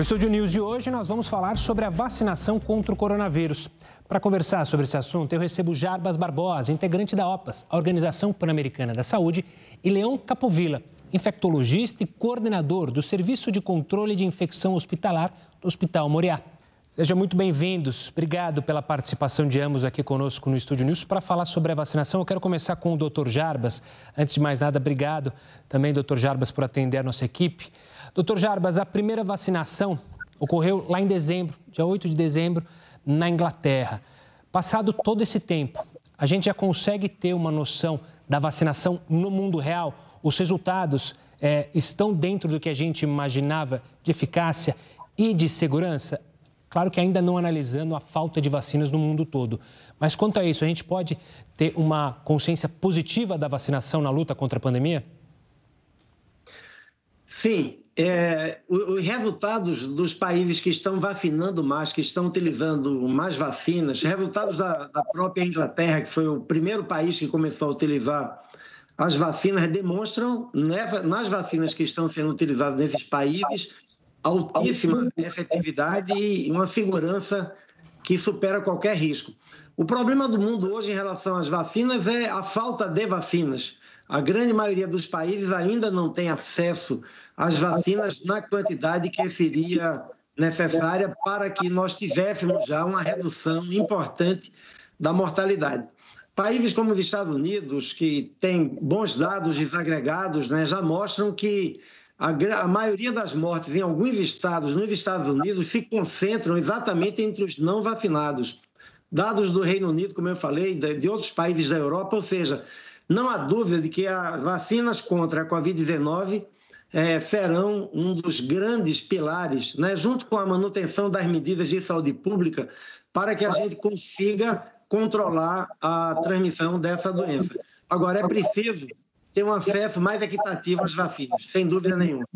No Estúdio News de hoje, nós vamos falar sobre a vacinação contra o coronavírus. Para conversar sobre esse assunto, eu recebo Jarbas Barbosa, integrante da OPAS, a Organização Pan-Americana da Saúde, e Leão Capovilla, infectologista e coordenador do Serviço de Controle de Infecção Hospitalar do Hospital Moriá. Sejam muito bem-vindos. Obrigado pela participação de ambos aqui conosco no Estúdio News para falar sobre a vacinação. Eu quero começar com o Dr. Jarbas. Antes de mais nada, obrigado também, Dr. Jarbas, por atender a nossa equipe. Dr. Jarbas, a primeira vacinação ocorreu lá em dezembro, dia 8 de dezembro, na Inglaterra. Passado todo esse tempo, a gente já consegue ter uma noção da vacinação no mundo real? Os resultados é, estão dentro do que a gente imaginava de eficácia e de segurança? Claro que ainda não analisando a falta de vacinas no mundo todo. Mas quanto a isso, a gente pode ter uma consciência positiva da vacinação na luta contra a pandemia? Sim, é, os resultados dos países que estão vacinando mais, que estão utilizando mais vacinas, resultados da, da própria Inglaterra, que foi o primeiro país que começou a utilizar as vacinas, demonstram nessa, nas vacinas que estão sendo utilizadas nesses países altíssima efetividade e uma segurança que supera qualquer risco. O problema do mundo hoje em relação às vacinas é a falta de vacinas. A grande maioria dos países ainda não tem acesso as vacinas na quantidade que seria necessária para que nós tivéssemos já uma redução importante da mortalidade. Países como os Estados Unidos, que têm bons dados desagregados, né, já mostram que a, a, maioria das mortes em alguns estados nos Estados Unidos se concentram exatamente entre os não vacinados. Dados do Reino Unido, como eu falei, de, de outros países da Europa, ou seja, não há dúvida de que as vacinas contra a Covid-19 é, serão um dos grandes pilares, né, junto com a manutenção das medidas de saúde pública, para que a gente consiga controlar a transmissão dessa doença. Agora, é preciso ter um acesso mais equitativo às vacinas, sem dúvida nenhuma.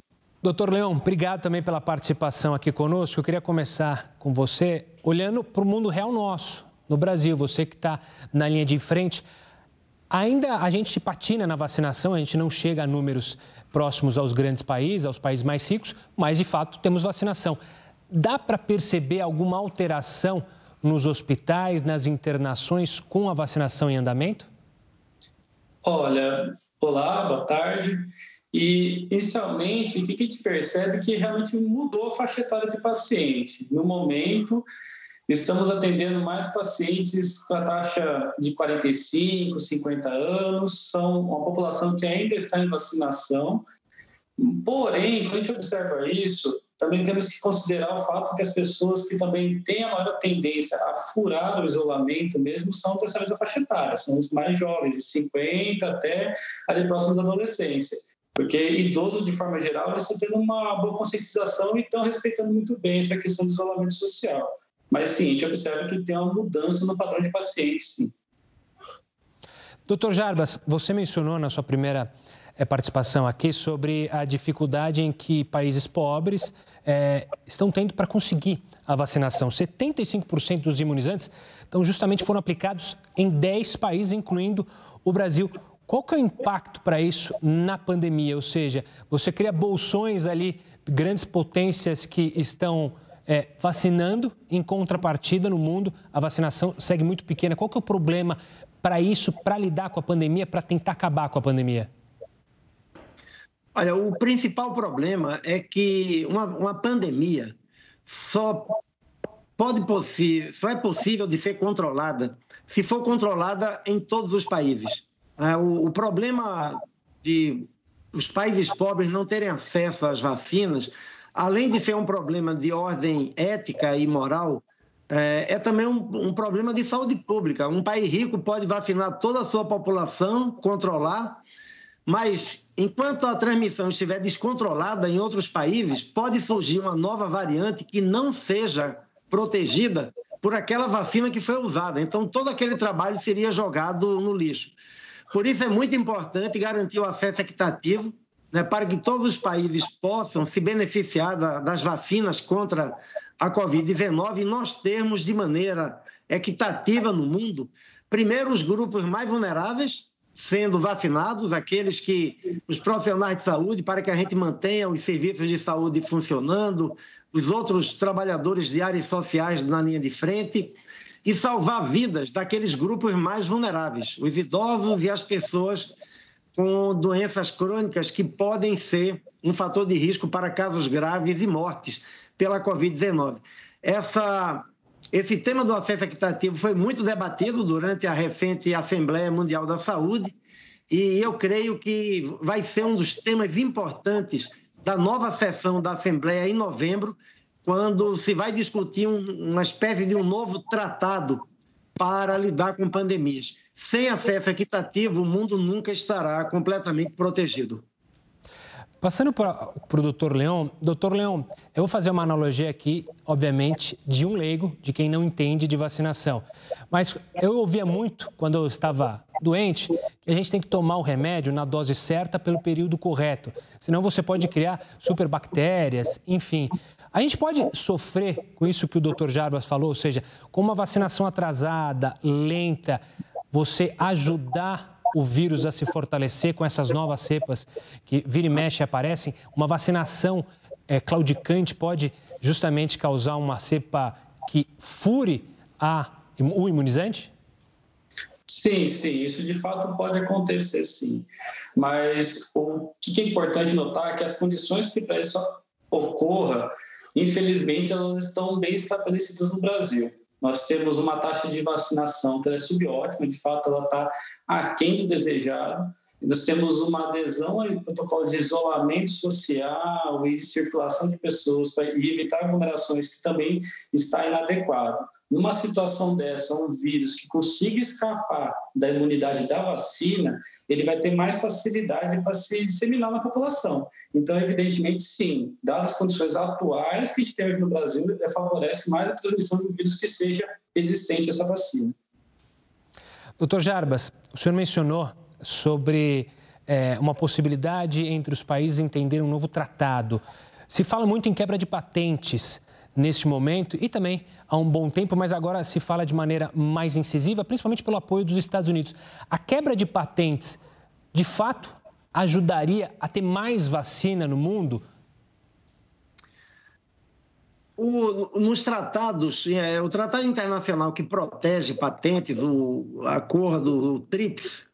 Doutor Leão, obrigado também pela participação aqui conosco. Eu queria começar com você olhando para o mundo real nosso, no Brasil, você que está na linha de frente. Ainda a gente patina na vacinação, a gente não chega a números próximos aos grandes países, aos países mais ricos, mas de fato temos vacinação. Dá para perceber alguma alteração nos hospitais, nas internações com a vacinação em andamento? Olha, olá, boa tarde. E, inicialmente, o que a gente percebe é que realmente mudou a faixa etária de paciente. No momento, Estamos atendendo mais pacientes com a taxa de 45, 50 anos, são uma população que ainda está em vacinação. Porém, quando a gente observa isso, também temos que considerar o fato que as pessoas que também têm a maior tendência a furar o isolamento mesmo são dessa mesma faixa etária, são os mais jovens, de 50 até ali próximo da adolescência. Porque idosos, de forma geral, eles estão tendo uma boa conscientização e estão respeitando muito bem essa questão do isolamento social. Mas sim, a gente observa que tem uma mudança no padrão de pacientes, sim. Doutor Jarbas, você mencionou na sua primeira é, participação aqui sobre a dificuldade em que países pobres é, estão tendo para conseguir a vacinação. 75% dos imunizantes então, justamente foram aplicados em 10 países, incluindo o Brasil. Qual que é o impacto para isso na pandemia? Ou seja, você cria bolsões ali, grandes potências que estão é, vacinando, em contrapartida no mundo, a vacinação segue muito pequena. Qual que é o problema para isso, para lidar com a pandemia, para tentar acabar com a pandemia? Olha, o principal problema é que uma, uma pandemia só pode só é possível de ser controlada se for controlada em todos os países. É, o, o problema de os países pobres não terem acesso às vacinas além de ser um problema de ordem ética e moral, é, é também um, um, problema de saúde pública. Um país rico pode vacinar toda a sua população, controlar, mas enquanto a transmissão estiver descontrolada em outros países, pode surgir uma nova variante que não seja protegida por aquela vacina que foi usada. Então, todo aquele trabalho seria jogado no lixo. Por isso, é muito importante garantir o acesso equitativo né, para que todos os países possam se beneficiar da, das vacinas contra a Covid-19 e nós termos de maneira equitativa no mundo, primeiro os grupos mais vulneráveis sendo vacinados, aqueles que os profissionais de saúde para que a gente mantenha os serviços de saúde funcionando, os outros trabalhadores de áreas sociais na linha de frente e salvar vidas daqueles grupos mais vulneráveis, os idosos e as pessoas com doenças crônicas que podem ser um fator de risco para casos graves e mortes pela Covid-19. Essa esse tema do acesso equitativo foi muito debatido durante a recente Assembleia Mundial da Saúde e eu creio que vai ser um dos temas importantes da nova sessão da Assembleia em novembro, quando se vai discutir um, uma espécie de um novo tratado para lidar com pandemias. Sem acesso equitativo, o mundo nunca estará completamente protegido. Passando para o doutor Leão, doutor Leão, eu vou fazer uma analogia aqui, obviamente, de um leigo, de quem não entende de vacinação. Mas eu ouvia muito, quando eu estava doente, que a gente tem que tomar o remédio na dose certa pelo período correto. Senão você pode criar superbactérias, enfim. A gente pode sofrer com isso que o doutor Jarbas falou, ou seja, com uma vacinação atrasada, lenta, você ajudar o vírus a se fortalecer com essas novas cepas que vira e mexe aparecem, uma vacinação é, claudicante pode justamente causar uma cepa que fure a, o imunizante? Sim, sim, isso de fato pode acontecer, sim. Mas o que é importante notar é que as condições que para isso ocorra, infelizmente, elas estão bem estabelecidas no Brasil. Nós temos uma taxa de vacinação que é subótima, de fato, ela está aquém do desejado. Nós temos uma adesão ao protocolo de isolamento social e de circulação de pessoas para evitar aglomerações que também está inadequado. Numa situação dessa, um vírus que consiga escapar da imunidade da vacina, ele vai ter mais facilidade para se disseminar na população. Então, evidentemente, sim, dadas as condições atuais que a gente tem hoje no Brasil, favorece mais a transmissão de um vírus que seja resistente a essa vacina. Doutor Jarbas, o senhor mencionou sobre é, uma possibilidade entre os países entender um novo tratado. Se fala muito em quebra de patentes neste momento e também há um bom tempo, mas agora se fala de maneira mais incisiva, principalmente pelo apoio dos Estados Unidos. A quebra de patentes, de fato, ajudaria a ter mais vacina no mundo? O, nos tratados, é, o Tratado Internacional que protege patentes, o acordo, o TRIPS,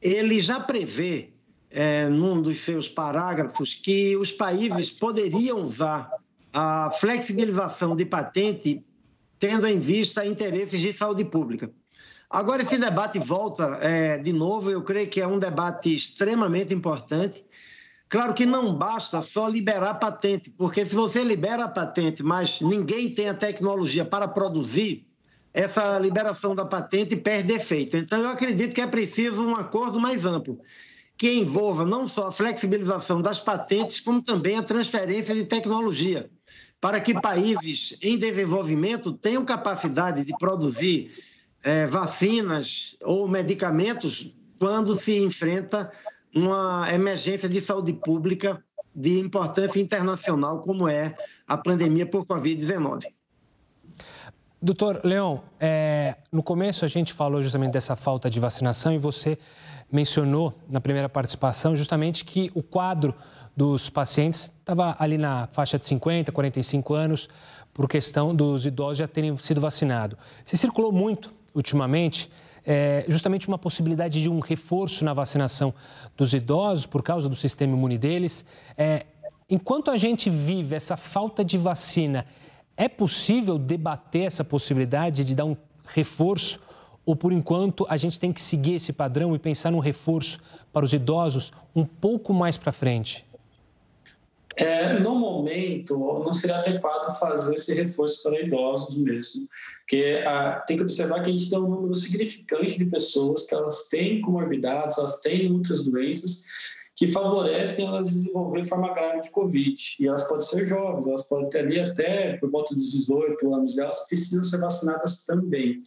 ele já prevê, é, num dos seus parágrafos, que os países poderiam usar a flexibilização de patente tendo em vista interesses de saúde pública. Agora, esse debate volta é, de novo, eu creio que é um debate extremamente importante. Claro que não basta só liberar patente, porque se você libera a patente, mas ninguém tem a tecnologia para produzir, essa liberação da patente perde efeito. Então, eu acredito que é preciso um acordo mais amplo, que envolva não só a flexibilização das patentes, como também a transferência de tecnologia, para que países em desenvolvimento tenham capacidade de produzir é, vacinas ou medicamentos quando se enfrenta uma emergência de saúde pública de importância internacional, como é a pandemia por Covid-19. Doutor Leão, é, no começo a gente falou justamente dessa falta de vacinação e você mencionou na primeira participação justamente que o quadro dos pacientes estava ali na faixa de 50, 45 anos, por questão dos idosos já terem sido vacinados. Se circulou muito ultimamente é, justamente uma possibilidade de um reforço na vacinação dos idosos por causa do sistema imune deles. É, enquanto a gente vive essa falta de vacina é possível debater essa possibilidade de dar um reforço ou por enquanto a gente tem que seguir esse padrão e pensar num reforço para os idosos um pouco mais para frente? É, no momento, não seria adequado fazer esse reforço para idosos mesmo, porque ah, tem que observar que a gente tem um número significante de pessoas que elas têm comorbidades, elas têm outras doenças que favorecem elas desenvolver forma grave de Covid. E elas podem ser jovens, elas podem ter ali até por volta dos 18 anos, elas precisam ser vacinadas também.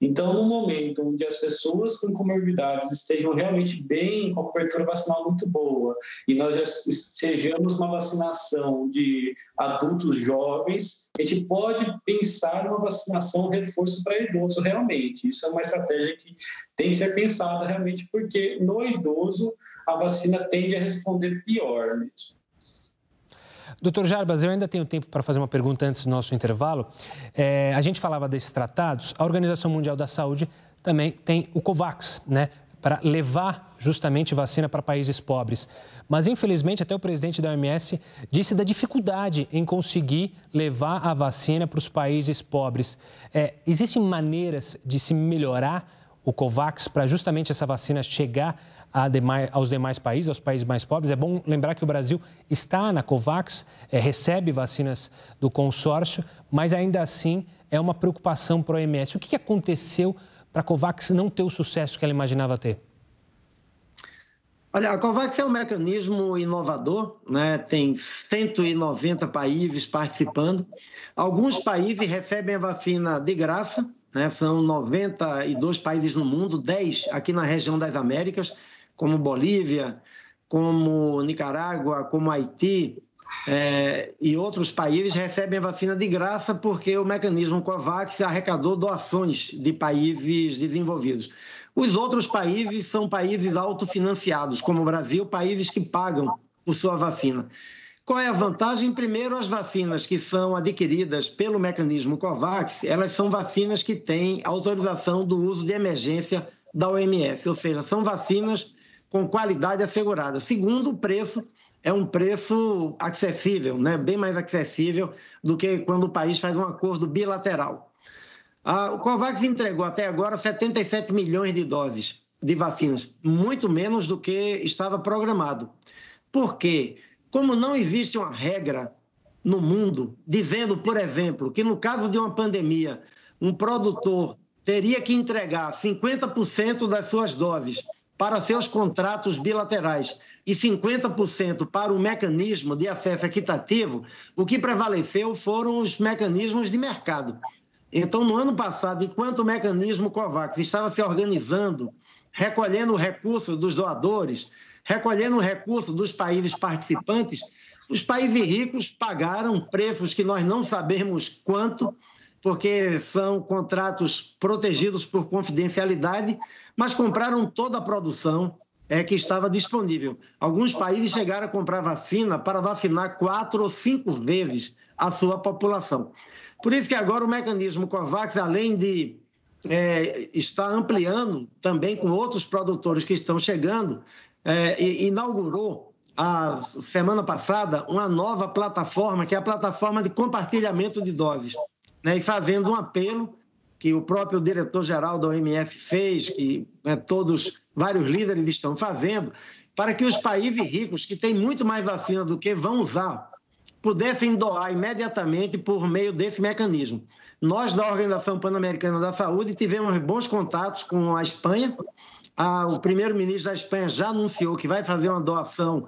Então, no momento onde as pessoas com comorbidades estejam realmente bem, com a cobertura vacinal muito boa, e nós já estejamos uma vacinação de adultos jovens, a gente pode pensar uma vacinação reforço para idoso realmente. Isso é uma estratégia que tem que ser pensada realmente, porque no idoso a vacina tende a responder pior mesmo. Doutor Jarbas, eu ainda tenho tempo para fazer uma pergunta antes do nosso intervalo. É, a gente falava desses tratados, a Organização Mundial da Saúde também tem o COVAX, né? Para levar justamente vacina para países pobres. Mas, infelizmente, até o presidente da OMS disse da dificuldade em conseguir levar a vacina para os países pobres. É, existem maneiras de se melhorar o COVAX para justamente essa vacina chegar demais, aos demais países, aos países mais pobres. É bom lembrar que o Brasil está na COVAX, é, recebe vacinas do consórcio, mas ainda assim é uma preocupação para a OMS. O que aconteceu para a COVAX não ter o sucesso que ela imaginava ter? Olha, a COVAX é um mecanismo inovador, né? tem 190 países participando. Alguns países recebem a vacina de graça, né? são 92 países no mundo, 10 aqui na região das Américas como Bolívia, como Nicarágua, como Haiti é, e outros países recebem a vacina de graça porque o mecanismo COVAX arrecadou doações de países desenvolvidos. Os outros países são países autofinanciados, como o Brasil, países que pagam por sua vacina. Qual é a vantagem? Primeiro, as vacinas que são adquiridas pelo mecanismo COVAX, elas são vacinas que têm autorização do uso de emergência da OMS, ou seja, são vacinas com qualidade assegurada. Segundo, o preço é um preço acessível, né? bem mais acessível do que quando o país faz um acordo bilateral. O COVAX entregou até agora 77 milhões de doses de vacinas, muito menos do que estava programado. Por quê? Como não existe uma regra no mundo dizendo, por exemplo, que no caso de uma pandemia, um produtor teria que entregar 50% das suas doses para seus contratos bilaterais e 50% para o mecanismo de acesso equitativo, o que prevaleceu foram os mecanismos de mercado. Então, no ano passado, enquanto o mecanismo COVAX estava se organizando, recolhendo o recurso dos doadores, recolhendo o recurso dos países participantes, os países ricos pagaram preços que nós não sabemos quanto, porque são contratos protegidos por confidencialidade, mas compraram toda a produção é, que estava disponível. Alguns países chegaram a comprar vacina para vacinar quatro ou cinco vezes a sua população. Por isso que agora o mecanismo COVAX, além de é, estar ampliando também com outros produtores que estão chegando, é, inaugurou a semana passada uma nova plataforma, que é a plataforma de compartilhamento de doses, né, e fazendo um apelo que o próprio diretor-geral da OMS fez, que né, todos, vários líderes estão fazendo, para que os países ricos, que têm muito mais vacina do que vão usar, pudessem doar imediatamente por meio desse mecanismo. Nós, da Organização Pan-Americana da Saúde, tivemos bons contatos com a Espanha. o primeiro-ministro da Espanha já anunciou que vai fazer uma doação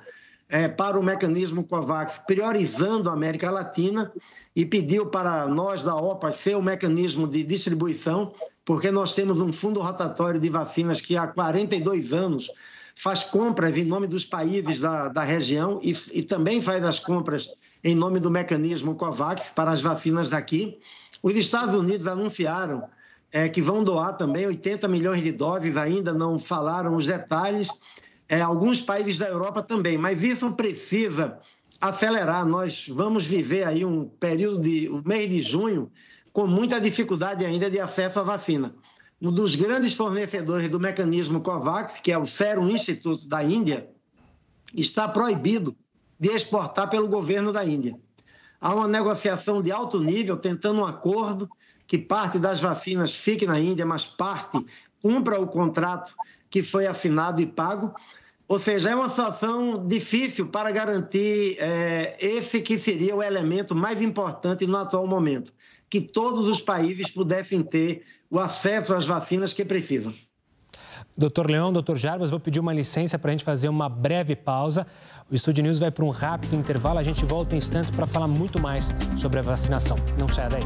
é, para o mecanismo COVAX, priorizando a América Latina e pediu para nós da OPA ser o mecanismo de distribuição, porque nós temos um fundo rotatório de vacinas que há 42 anos faz compras em nome dos países da, da região e, e também faz as compras em nome do mecanismo COVAX para as vacinas daqui. Os Estados Unidos anunciaram é, que vão doar também 80 milhões de doses, ainda não falaram os detalhes. É, alguns países da Europa também, mas isso precisa acelerar. Nós vamos viver aí um período de o mês de junho com muita dificuldade ainda de acesso à vacina. Um dos grandes fornecedores do mecanismo COVAX, que é o Serum Institute da Índia, está proibido de exportar pelo governo da Índia. Há uma negociação de alto nível tentando um acordo que parte das vacinas fique na Índia, mas parte cumpra o contrato que foi assinado e pago. Ou seja, é uma situação difícil para garantir é, esse que seria o elemento mais importante no atual momento, que todos os países pudessem ter o acesso às vacinas que precisam. Doutor Leão, doutor Jarbas, vou pedir uma licença para a gente fazer uma breve pausa. O Estúdio News vai para um rápido intervalo. A gente volta em instantes para falar muito mais sobre a vacinação. Não saia daí.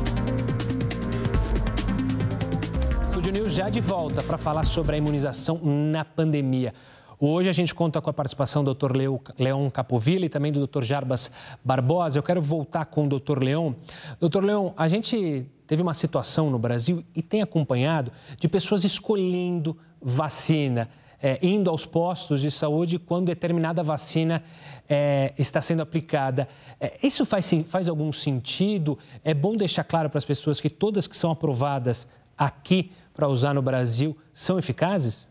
Estúdio News já de volta para falar sobre a imunização na pandemia. Hoje a gente conta com a participação do Dr. Leon Capovilla e também do Dr. Jarbas Barbosa. Eu quero voltar com o Dr. Leon. Dr. Leon, a gente teve uma situação no Brasil e tem acompanhado de pessoas escolhendo vacina. é, indo aos postos de saúde quando determinada vacina é, está sendo aplicada. É, isso faz, faz algum sentido? É bom deixar claro para as pessoas que todas que são aprovadas aqui para usar no Brasil são eficazes?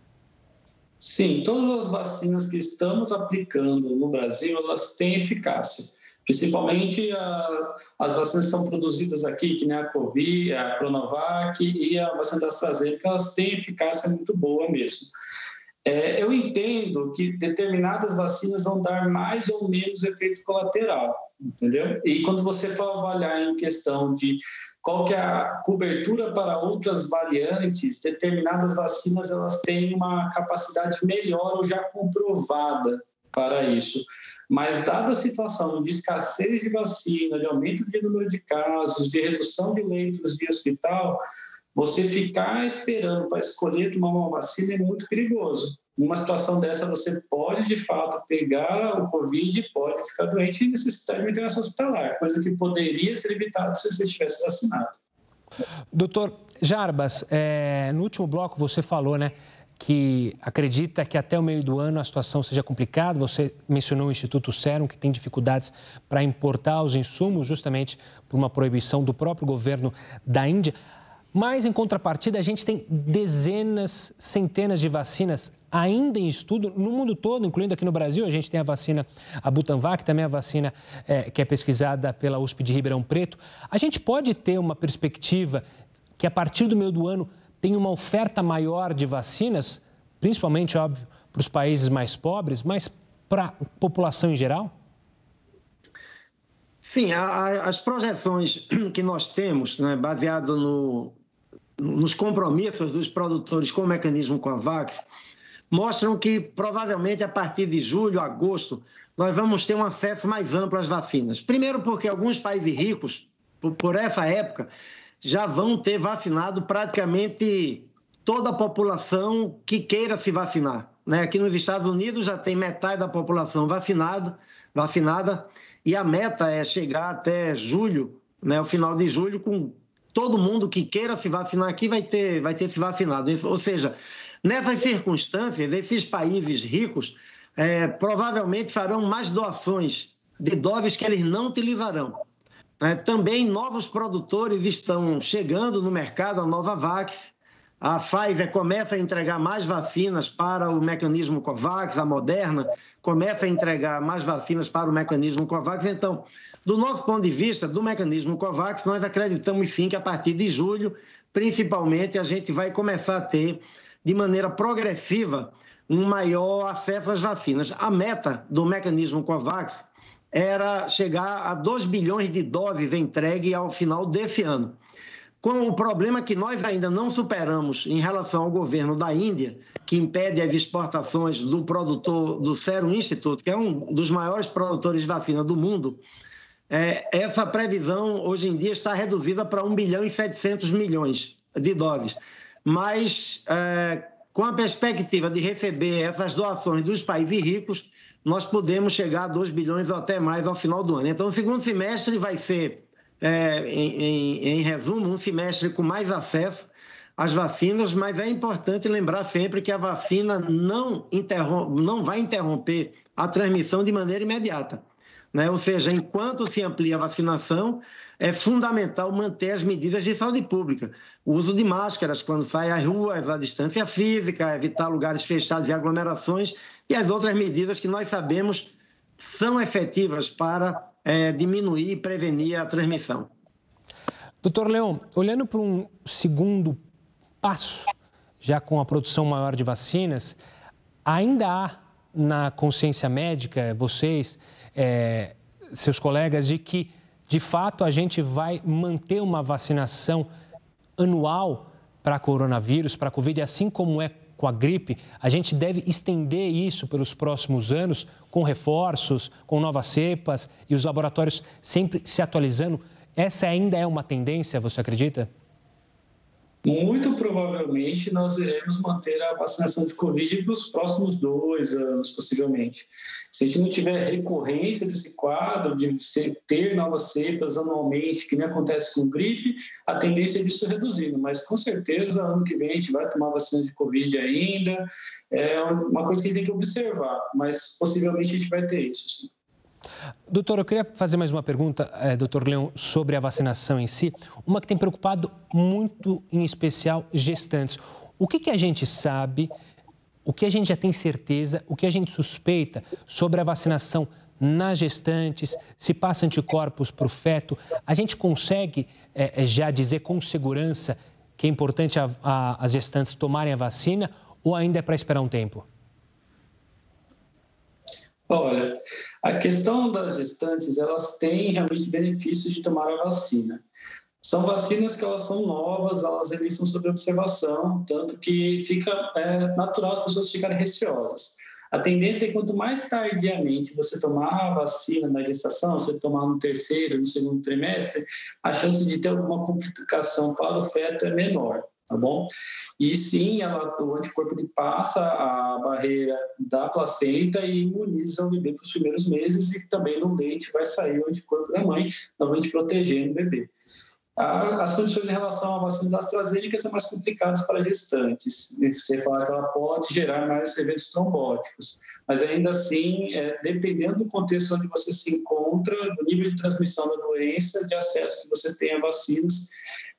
Sim, todas as vacinas que estamos aplicando no Brasil, elas têm eficácia. Principalmente a, as vacinas que são produzidas aqui, que nem a Covid, a Coronavac e a vacina da AstraZeneca, elas têm eficácia muito boa mesmo. É, eu entendo que determinadas vacinas vão dar mais ou menos efeito colateral, entendeu? E quando você for avaliar em questão de qual que é a cobertura para outras variantes, determinadas vacinas elas têm uma capacidade melhor ou já comprovada para isso. Mas, dada a situação de escassez de vacina, de aumento de número de casos, de redução de leitos de hospital, você ficar esperando para escolher tomar uma vacina é muito perigoso. Numa situação dessa, você pode, de fato, pegar o Covid, pode ficar doente e necessitar de internação hospitalar, coisa que poderia ser evitada se você estivesse vacinado. Doutor Jarbas, é, no último bloco você falou, né, que acredita que até o meio do ano a situação seja complicada. Você mencionou o Instituto Serum, que tem dificuldades para importar os insumos, justamente por uma proibição do próprio governo da Índia. Mas, em contrapartida, a gente tem dezenas, centenas de vacinas ainda em estudo no mundo todo, incluindo aqui no Brasil. A gente tem a vacina a Butanvac, também a vacina é, que é pesquisada pela USP de Ribeirão Preto. A gente pode ter uma perspectiva que, a partir do meio do ano, tem uma oferta maior de vacinas, principalmente, óbvio, para os países mais pobres, mas para a população em geral? Sim, a, a, as projeções que nós temos, né, baseado no, nos compromissos dos produtores com o mecanismo COVAX, mostram que provavelmente a partir de julho, agosto, nós vamos ter um acesso mais amplo às vacinas. Primeiro, porque alguns países ricos, por, essa época, já vão ter vacinado praticamente toda a população que queira se vacinar. Né? Aqui nos Estados Unidos já tem metade da população vacinado, vacinada e a meta é chegar até julho, né, o final de julho, com todo mundo que queira se vacinar aqui vai ter, vai ter se vacinado. Ou seja, nessas circunstâncias, esses países ricos é, provavelmente farão mais doações de doses que eles não utilizarão. É, também novos produtores estão chegando no mercado, a Novavax. A Pfizer começa a entregar mais vacinas para o mecanismo COVAX, a Moderna começa a entregar mais vacinas para o mecanismo COVAX. Então, do nosso ponto de vista, do mecanismo COVAX, nós acreditamos sim que a partir de julho, principalmente, a gente vai começar a ter, de maneira progressiva, um maior acesso às vacinas. A meta do mecanismo COVAX era chegar a 2 bilhões de doses entregue ao final desse ano. Com o problema que nós ainda não superamos em relação ao governo da Índia, que impede as exportações do produtor do Serum Institute, que é um dos maiores produtores de vacina do mundo, é, essa previsão hoje em dia está reduzida para 1 bilhão e 700 milhões de doses. Mas, é, com a perspectiva de receber essas doações dos países ricos, nós podemos chegar a 2 bilhões ou até mais ao final do ano. Então, o segundo semestre vai ser, é, em, em, em resumo, um semestre com mais acesso às vacinas, mas é importante lembrar sempre que a vacina não, não vai interromper a transmissão de maneira imediata. Né? Ou seja, enquanto se amplia a vacinação, é fundamental manter as medidas de saúde pública. O uso de máscaras quando sai às ruas, a distância física, evitar lugares fechados e aglomerações e as outras medidas que nós sabemos são efetivas para é, diminuir e prevenir a transmissão. Doutor Leão, olhando para um segundo passo, já com a produção maior de vacinas, ainda há na consciência médica, vocês, é, seus colegas, de que, de fato, a gente vai manter uma vacinação anual para coronavírus, para Covid, assim como é com a gripe, a gente deve estender isso pelos próximos anos com reforços, com novas cepas e os laboratórios sempre se atualizando. Essa ainda é uma tendência, você acredita? Muito provavelmente nós iremos manter a vacinação de Covid para os próximos dois anos, possivelmente. Se a gente não tiver recorrência desse quadro, de ter novas cepas anualmente, que nem acontece com gripe, a tendência é disso reduzindo. Mas com certeza, ano que vem, a gente vai tomar vacina de Covid ainda. É uma coisa que a gente tem que observar, mas possivelmente a gente vai ter isso, sim. Doutor, eu queria fazer mais uma pergunta, é, doutor Leão, sobre a vacinação em si. Uma que tem preocupado muito, em especial, gestantes. O que, que a gente sabe, o que a gente já tem certeza, o que a gente suspeita sobre a vacinação nas gestantes, se passa anticorpos para o feto? A gente consegue é, já dizer com segurança que é importante a, a, as gestantes tomarem a vacina ou ainda é para esperar um tempo? Olha, a questão das gestantes, elas têm realmente benefícios de tomar a vacina. São vacinas que elas são novas, elas estão sob observação, tanto que fica é, natural as pessoas ficarem receosas. A tendência é que quanto mais tardiamente você tomar a vacina na gestação, você tomar no terceiro, no segundo trimestre, a chance de ter alguma complicação para o feto é menor tá bom? E sim, ela, o anticorpo ele passa a barreira da placenta e imuniza o bebê para os primeiros meses e também no leite vai sair o anticorpo da mãe, novamente protegendo o bebê. As condições em relação à vacina da AstraZeneca são mais complicadas para gestantes. Você fala que ela pode gerar mais eventos trombóticos, mas ainda assim, é, dependendo do contexto onde você se encontra, do nível de transmissão da doença, de acesso que você tem a vacinas,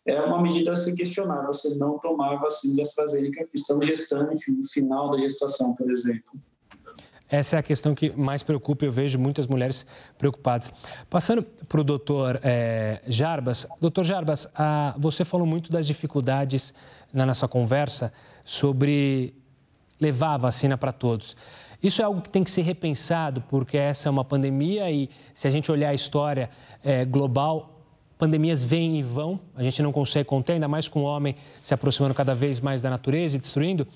é uma medida a se questionar, você não tomar a vacina de AstraZeneca estando gestante, no final da gestação, por exemplo. Essa é a questão que mais preocupa, eu vejo muitas mulheres preocupadas. Passando para o doutor é, Jarbas. Doutor Jarbas, a, você falou muito das dificuldades na nossa conversa sobre levar a vacina para todos. Isso é algo que tem que ser repensado, porque essa é uma pandemia e, se a gente olhar a história é, global, pandemias vêm e vão, a gente não consegue conter, ainda mais com o homem se aproximando cada vez mais da natureza e destruindo.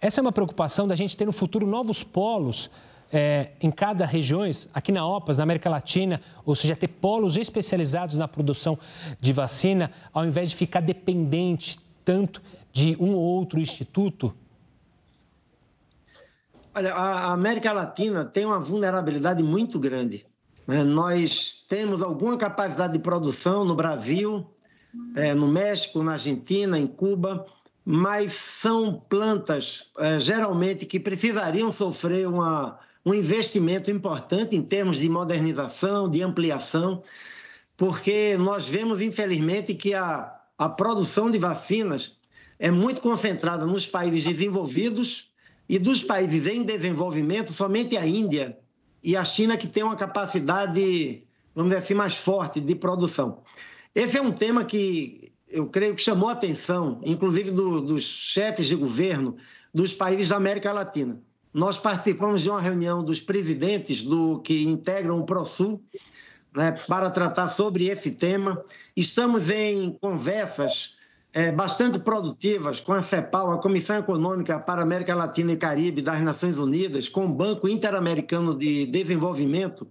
Essa é uma preocupação da gente ter no futuro novos polos é, em cada região, aqui na OPAS, na América Latina, ou seja, ter polos especializados na produção de vacina, ao invés de ficar dependente tanto de um ou outro instituto? Olha, a América Latina tem uma vulnerabilidade muito grande. Né? Nós temos alguma capacidade de produção no Brasil, é, no México, na Argentina, em Cuba, mas são plantas é, geralmente que precisariam sofrer uma, um investimento importante em termos de modernização, de ampliação, porque nós vemos, infelizmente, que a, a produção de vacinas é muito concentrada nos países desenvolvidos e dos países em desenvolvimento, somente a Índia e a China que tem uma capacidade, vamos dizer assim, mais forte de produção. Esse é um tema que eu creio que chamou a atenção, inclusive do, dos chefes de governo dos países da América Latina. Nós participamos de uma reunião dos presidentes do que integram o ProSul né, para tratar sobre esse tema. Estamos em conversas é, bastante produtivas com a CEPAL, a Comissão Econômica para a América Latina e Caribe das Nações Unidas, com o Banco Interamericano de Desenvolvimento,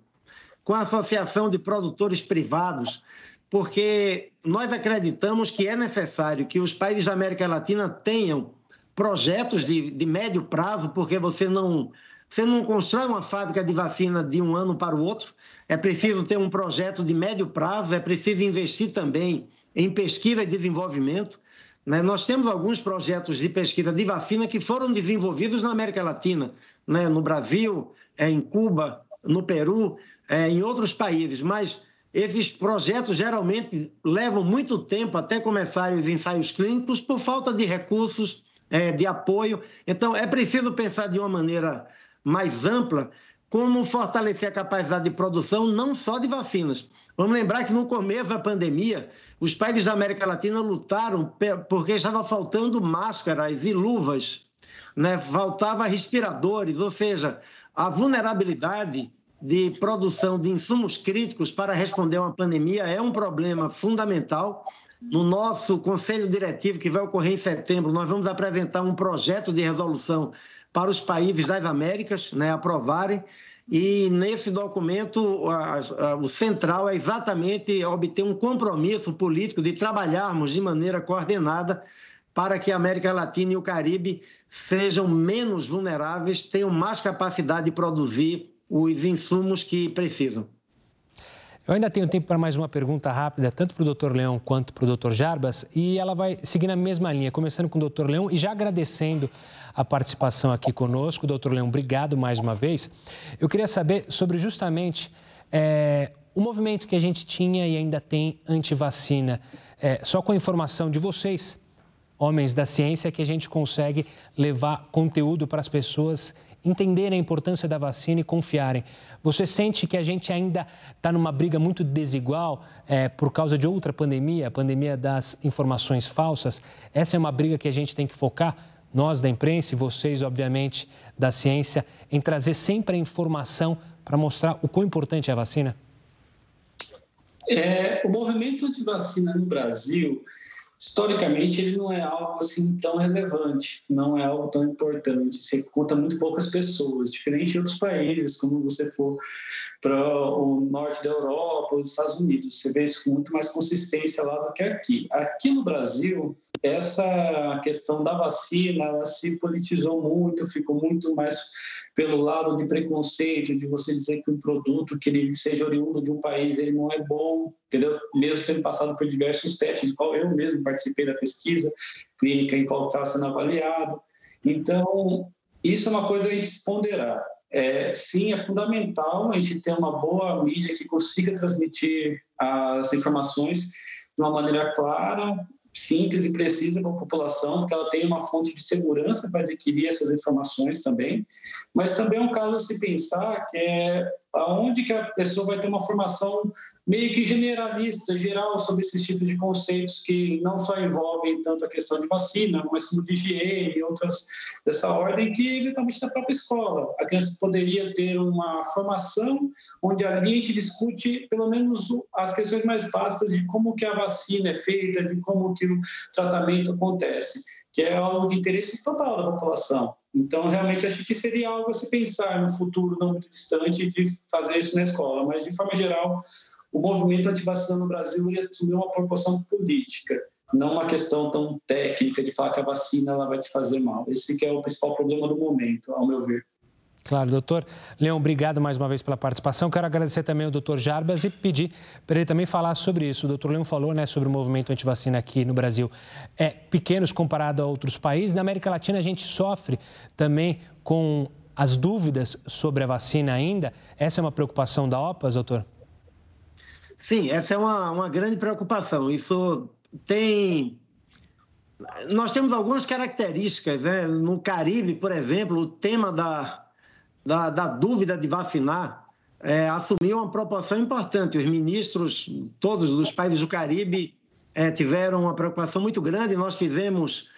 com a Associação de Produtores Privados, porque nós acreditamos que é necessário que os países da América Latina tenham projetos de, de médio prazo, porque você não, você não constrói uma fábrica de vacina de um ano para o outro, é preciso ter um projeto de médio prazo, é preciso investir também em pesquisa e desenvolvimento. Né? Nós temos alguns projetos de pesquisa de vacina que foram desenvolvidos na América Latina, né? no Brasil, é, em Cuba, no Peru, é, em outros países, mas esses projetos geralmente levam muito tempo até começarem os ensaios clínicos por falta de recursos, é, de apoio. Então, é preciso pensar de uma maneira mais ampla como fortalecer a capacidade de produção não só de vacinas. Vamos lembrar que no começo da pandemia, os países da América Latina lutaram porque estava faltando máscaras e luvas, né? faltava respiradores, ou seja, a vulnerabilidade de produção de insumos críticos para responder a uma pandemia é um problema fundamental. No nosso conselho diretivo, que vai ocorrer em setembro, nós vamos apresentar um projeto de resolução para os países das Américas né, aprovarem e nesse documento, a, a, o central é exatamente obter um compromisso político de trabalharmos de maneira coordenada para que a América Latina e o Caribe sejam menos vulneráveis, tenham mais capacidade de produzir os insumos que precisam. Eu ainda tenho tempo para mais uma pergunta rápida, tanto para o doutor Leão quanto para o doutor Jarbas, e ela vai seguir na mesma linha, começando com o doutor Leão e já agradecendo a participação aqui conosco. Doutor Leão, obrigado mais uma vez. Eu queria saber sobre justamente é, o movimento que a gente tinha e ainda tem anti-vacina. É, só com a informação de vocês, homens da ciência, que a gente consegue levar conteúdo para as pessoas entenderem a importância da vacina e confiarem. Você sente que a gente ainda está numa briga muito desigual é, por causa de outra pandemia, a pandemia das informações falsas? Essa é uma briga que a gente tem que focar, nós da imprensa e vocês, obviamente, da ciência, em trazer sempre a informação para mostrar o quão importante é a vacina? É, o movimento de vacina no Brasil historicamente ele não é algo assim tão relevante, não é algo tão importante. Você conta muito poucas pessoas, diferente de outros países, como você for para o norte da Europa, os Estados Unidos, você vê isso com muito mais consistência lá do que aqui. Aqui no Brasil, essa questão da vacina, se politizou muito, ficou muito mais pelo lado de preconceito, de você dizer que um produto que ele seja oriundo de um país, ele não é bom, entendeu? Mesmo tendo passado por diversos testes, qual eu mesmo participei da pesquisa clínica em qual está sendo avaliado. Então, isso é uma coisa a gente ponderar. É, sim, é fundamental a gente ter uma boa mídia que consiga transmitir as informações de uma maneira clara, simples e precisa para a população, que ela tenha uma fonte de segurança para adquirir essas informações também, mas também é um caso a se pensar que é aonde que a pessoa vai ter uma formação meio que generalista, geral, sobre esses tipos de conceitos que não só envolvem tanto a questão de vacina, mas como de higiene e outras dessa ordem, que eventualmente da própria escola. A criança poderia ter uma formação onde ali a gente discute pelo menos as questões mais básicas de como que a vacina é feita, de como que o tratamento acontece, que é algo de interesse total da população. Então, realmente, acho que seria algo a se pensar no futuro não muito distante de fazer isso na escola. Mas, de forma geral, o movimento antivacina no Brasil ele assumiu uma proporção política, não uma questão tão técnica de falar que a vacina ela vai te fazer mal. Esse que é o principal problema do momento, ao meu ver. Claro, doutor. Leão, obrigado mais uma vez pela participação. Quero agradecer também ao doutor Jarbas e pedir para ele também falar sobre isso. O doutor Leão falou né, sobre o movimento antivacina aqui no Brasil. É pequenos comparado a outros países. Na América Latina, a gente sofre também com as dúvidas sobre a vacina ainda. Essa é uma preocupação da OPAS, doutor? Sim, essa é uma, uma grande preocupação. Isso tem nós temos algumas características. Né? No Caribe, por exemplo, o tema da, da, da dúvida de vacinar é, assumiu uma proporção importante. Os ministros, todos dos países do Caribe, é, tiveram uma preocupação muito grande. Nós fizemos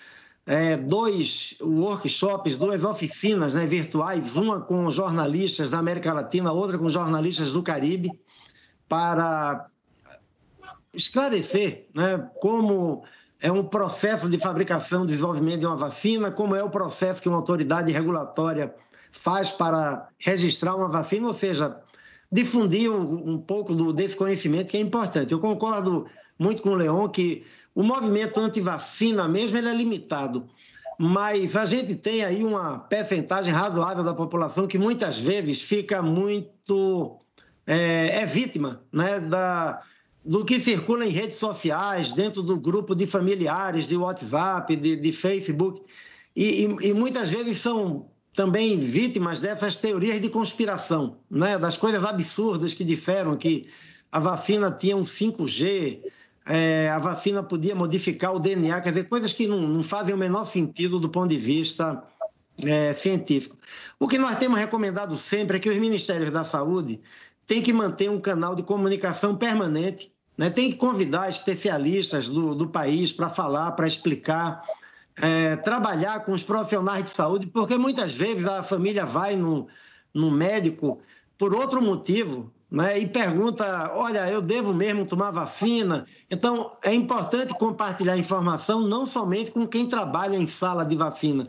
é, dois workshops, duas oficinas né, virtuais, uma com jornalistas da América Latina, outra com jornalistas do Caribe, para esclarecer né, como é um processo de fabricação, desenvolvimento de uma vacina, como é o processo que uma autoridade regulatória faz para registrar uma vacina, ou seja, difundir um, um pouco do, desse conhecimento que é importante. Eu concordo muito com o Leon que o movimento anti-vacina mesmo ele é limitado, mas a gente tem aí uma percentagem razoável da população que muitas vezes fica muito é, é vítima né, da, do que circula em redes sociais, dentro do grupo de familiares, de WhatsApp, de, de Facebook, e, e, e muitas vezes são também vítimas dessas teorias de conspiração, né? das coisas absurdas que disseram que a vacina tinha um 5G, é, a vacina podia modificar o DNA, quer dizer, coisas que não, não fazem o menor sentido do ponto de vista é, científico. O que nós temos recomendado sempre é que os ministérios da saúde têm que manter um canal de comunicação permanente, né? tem que convidar especialistas do, do país para falar, para explicar é, trabalhar com os profissionais de saúde, porque muitas vezes a família vai no, no médico por outro motivo né, e pergunta: olha, eu devo mesmo tomar vacina? Então, é importante compartilhar informação não somente com quem trabalha em sala de vacina.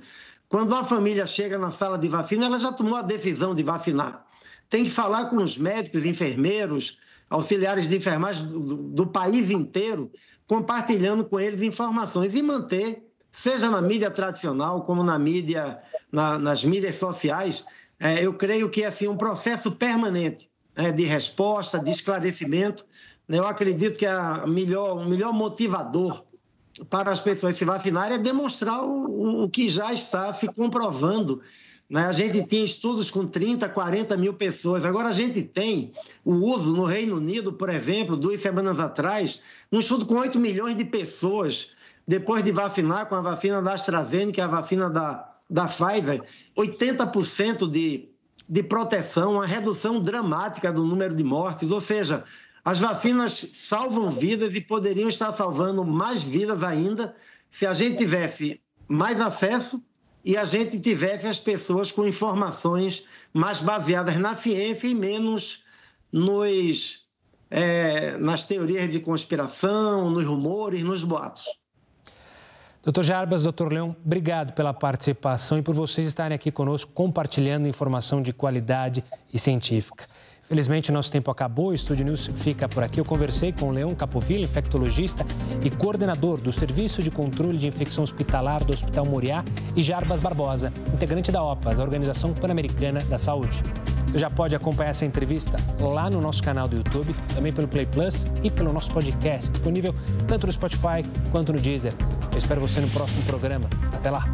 Quando a família chega na sala de vacina, ela já tomou a decisão de vacinar. Tem que falar com os médicos, enfermeiros, auxiliares de enfermagem do, do país inteiro, compartilhando com eles informações e manter seja na mídia tradicional como na mídia, na, nas mídias sociais, é, eu creio que é assim, um processo permanente é, de resposta, de esclarecimento. Eu acredito que a melhor, o melhor motivador para as pessoas se vacinarem é demonstrar o, o que já está se comprovando. Né? A gente tinha estudos com 30, 40 mil pessoas. Agora a gente tem o uso no Reino Unido, por exemplo, duas semanas atrás, um estudo com 8 milhões de pessoas depois de vacinar com a vacina da AstraZeneca, a vacina da, da Pfizer, 80% de, de proteção, uma redução dramática do número de mortes, ou seja, as vacinas salvam vidas e poderiam estar salvando mais vidas ainda se a gente tivesse mais acesso e a gente tivesse as pessoas com informações mais baseadas na ciência e menos nos, é, nas teorias de conspiração, nos rumores, nos boatos. Doutor Jarbas, doutor Leão, obrigado pela participação e por vocês estarem aqui conosco compartilhando informação de qualidade e científica. Felizmente, nosso tempo acabou. O Estúdio News fica por aqui. Eu conversei com o Leão Capovilla, infectologista e coordenador do Serviço de Controle de Infecção Hospitalar do Hospital Moriá, e Jarbas Barbosa, integrante da OPAS, a Organização Pan-Americana da Saúde. Você já pode acompanhar essa entrevista lá no nosso canal do YouTube, também pelo Play Plus e pelo nosso podcast, disponível tanto no Spotify quanto no Deezer. Eu espero você no próximo programa. Até lá!